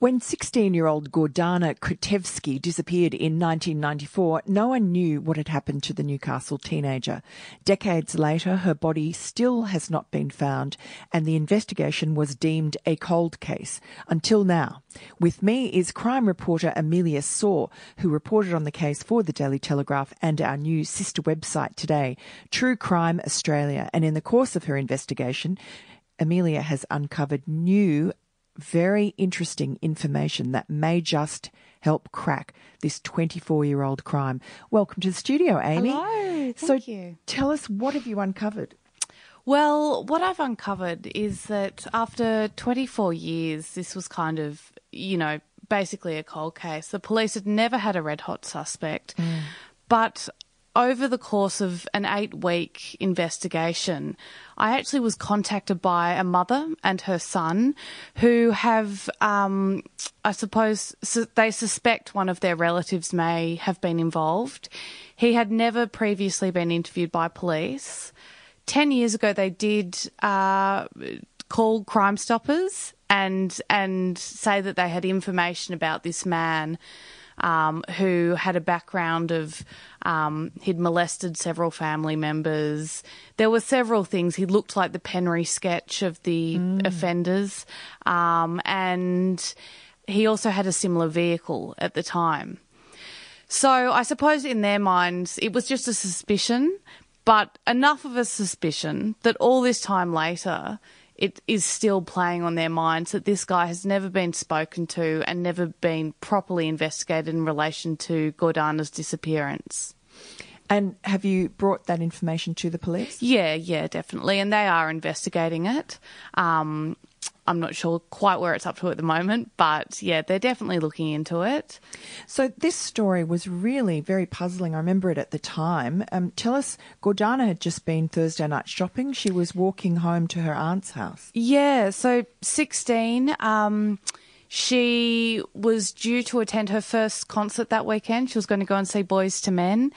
When 16 year old Gordana Kotevski disappeared in 1994, no one knew what had happened to the Newcastle teenager. Decades later, her body still has not been found, and the investigation was deemed a cold case until now. With me is crime reporter Amelia Saw, who reported on the case for the Daily Telegraph and our new sister website today, True Crime Australia. And in the course of her investigation, Amelia has uncovered new very interesting information that may just help crack this 24 year old crime. Welcome to the studio, Amy. Hello. Thank so you. tell us, what have you uncovered? Well, what I've uncovered is that after 24 years, this was kind of, you know, basically a cold case. The police had never had a red hot suspect. Mm. But over the course of an eight week investigation, I actually was contacted by a mother and her son who have, um, I suppose, su- they suspect one of their relatives may have been involved. He had never previously been interviewed by police. Ten years ago, they did uh, call Crime Stoppers and and say that they had information about this man um, who had a background of um, he'd molested several family members. There were several things. He looked like the Penry sketch of the offenders, um, and he also had a similar vehicle at the time. So I suppose in their minds it was just a suspicion, but enough of a suspicion that all this time later it is still playing on their minds that this guy has never been spoken to and never been properly investigated in relation to Gordana's disappearance. And have you brought that information to the police? Yeah, yeah, definitely. And they are investigating it. Um, I'm not sure quite where it's up to at the moment, but yeah, they're definitely looking into it. So this story was really very puzzling. I remember it at the time. Um, tell us, Gordana had just been Thursday night shopping. She was walking home to her aunt's house. Yeah, so 16. Um, she was due to attend her first concert that weekend. She was going to go and see Boyz II Men.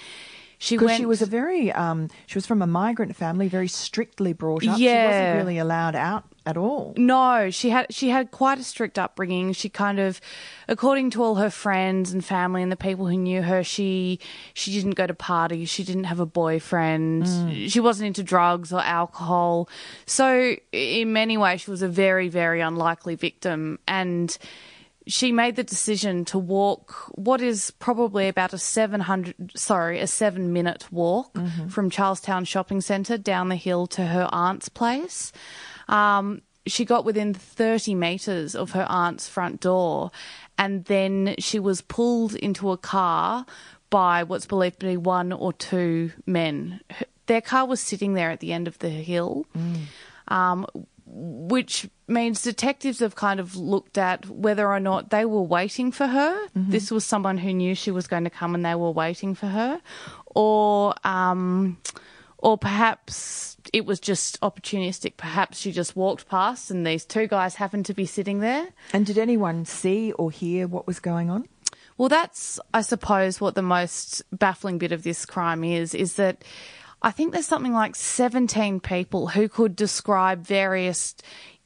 She Because went. she was a very, um, she was from a migrant family, very strictly brought up. She Yeah. wasn't really allowed out at all. No, she had she had quite a strict upbringing. She kind of, according to all her friends and family and the people who knew her, she she didn't go to parties. She didn't have a boyfriend. She wasn't into drugs or alcohol. So in many ways, she was a very very unlikely victim and. She made the decision to walk what is probably about a 700 sorry, a 7 minute walk from Charlestown Shopping Centre down the hill to her aunt's place. Um, she got within 30 metres of her aunt's front door, and then she was pulled into a car by what's believed to be one or two men. Their car was sitting there at the end of the hill, um, which means detectives have kind of looked at whether or not they were waiting for her. This was someone who knew she was going to come and they were waiting for her, or. Um, or perhaps it was just opportunistic. Perhaps she just walked past and these two guys happened to be sitting there. And did anyone see or hear what was going on? Well, that's, I suppose, what the most baffling bit of this crime is, is that I think there's something like 17 people who could describe various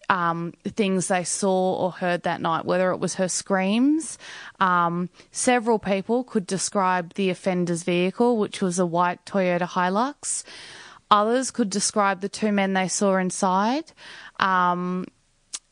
um, things they saw or heard that night, whether it was her screams. Um, several people could describe the offender's vehicle, which was a white Toyota Hilux. Others could describe the two men they saw inside. Um,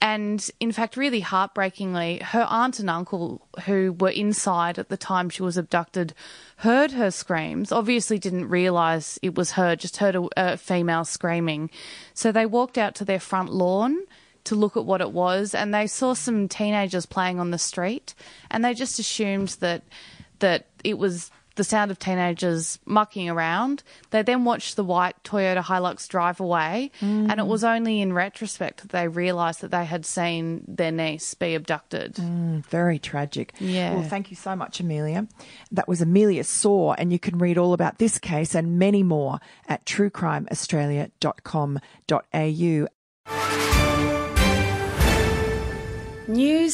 and in fact, really heartbreakingly, her aunt and uncle, who were inside at the time she was abducted, heard her screams. Obviously, didn't realise it was her, just heard a, a female screaming. So they walked out to their front lawn to look at what it was, and they saw some teenagers playing on the street, and they just assumed that that it was the sound of teenagers mucking around. They then watched the white Toyota Hilux drive away, and it was only in retrospect that they realised that they had seen their niece be abducted. Mm, very tragic. Yeah. Well, thank you so much, Amelia. That was Amelia Saw, and you can read all about this case and many more at truecrimeaustralia.com.au.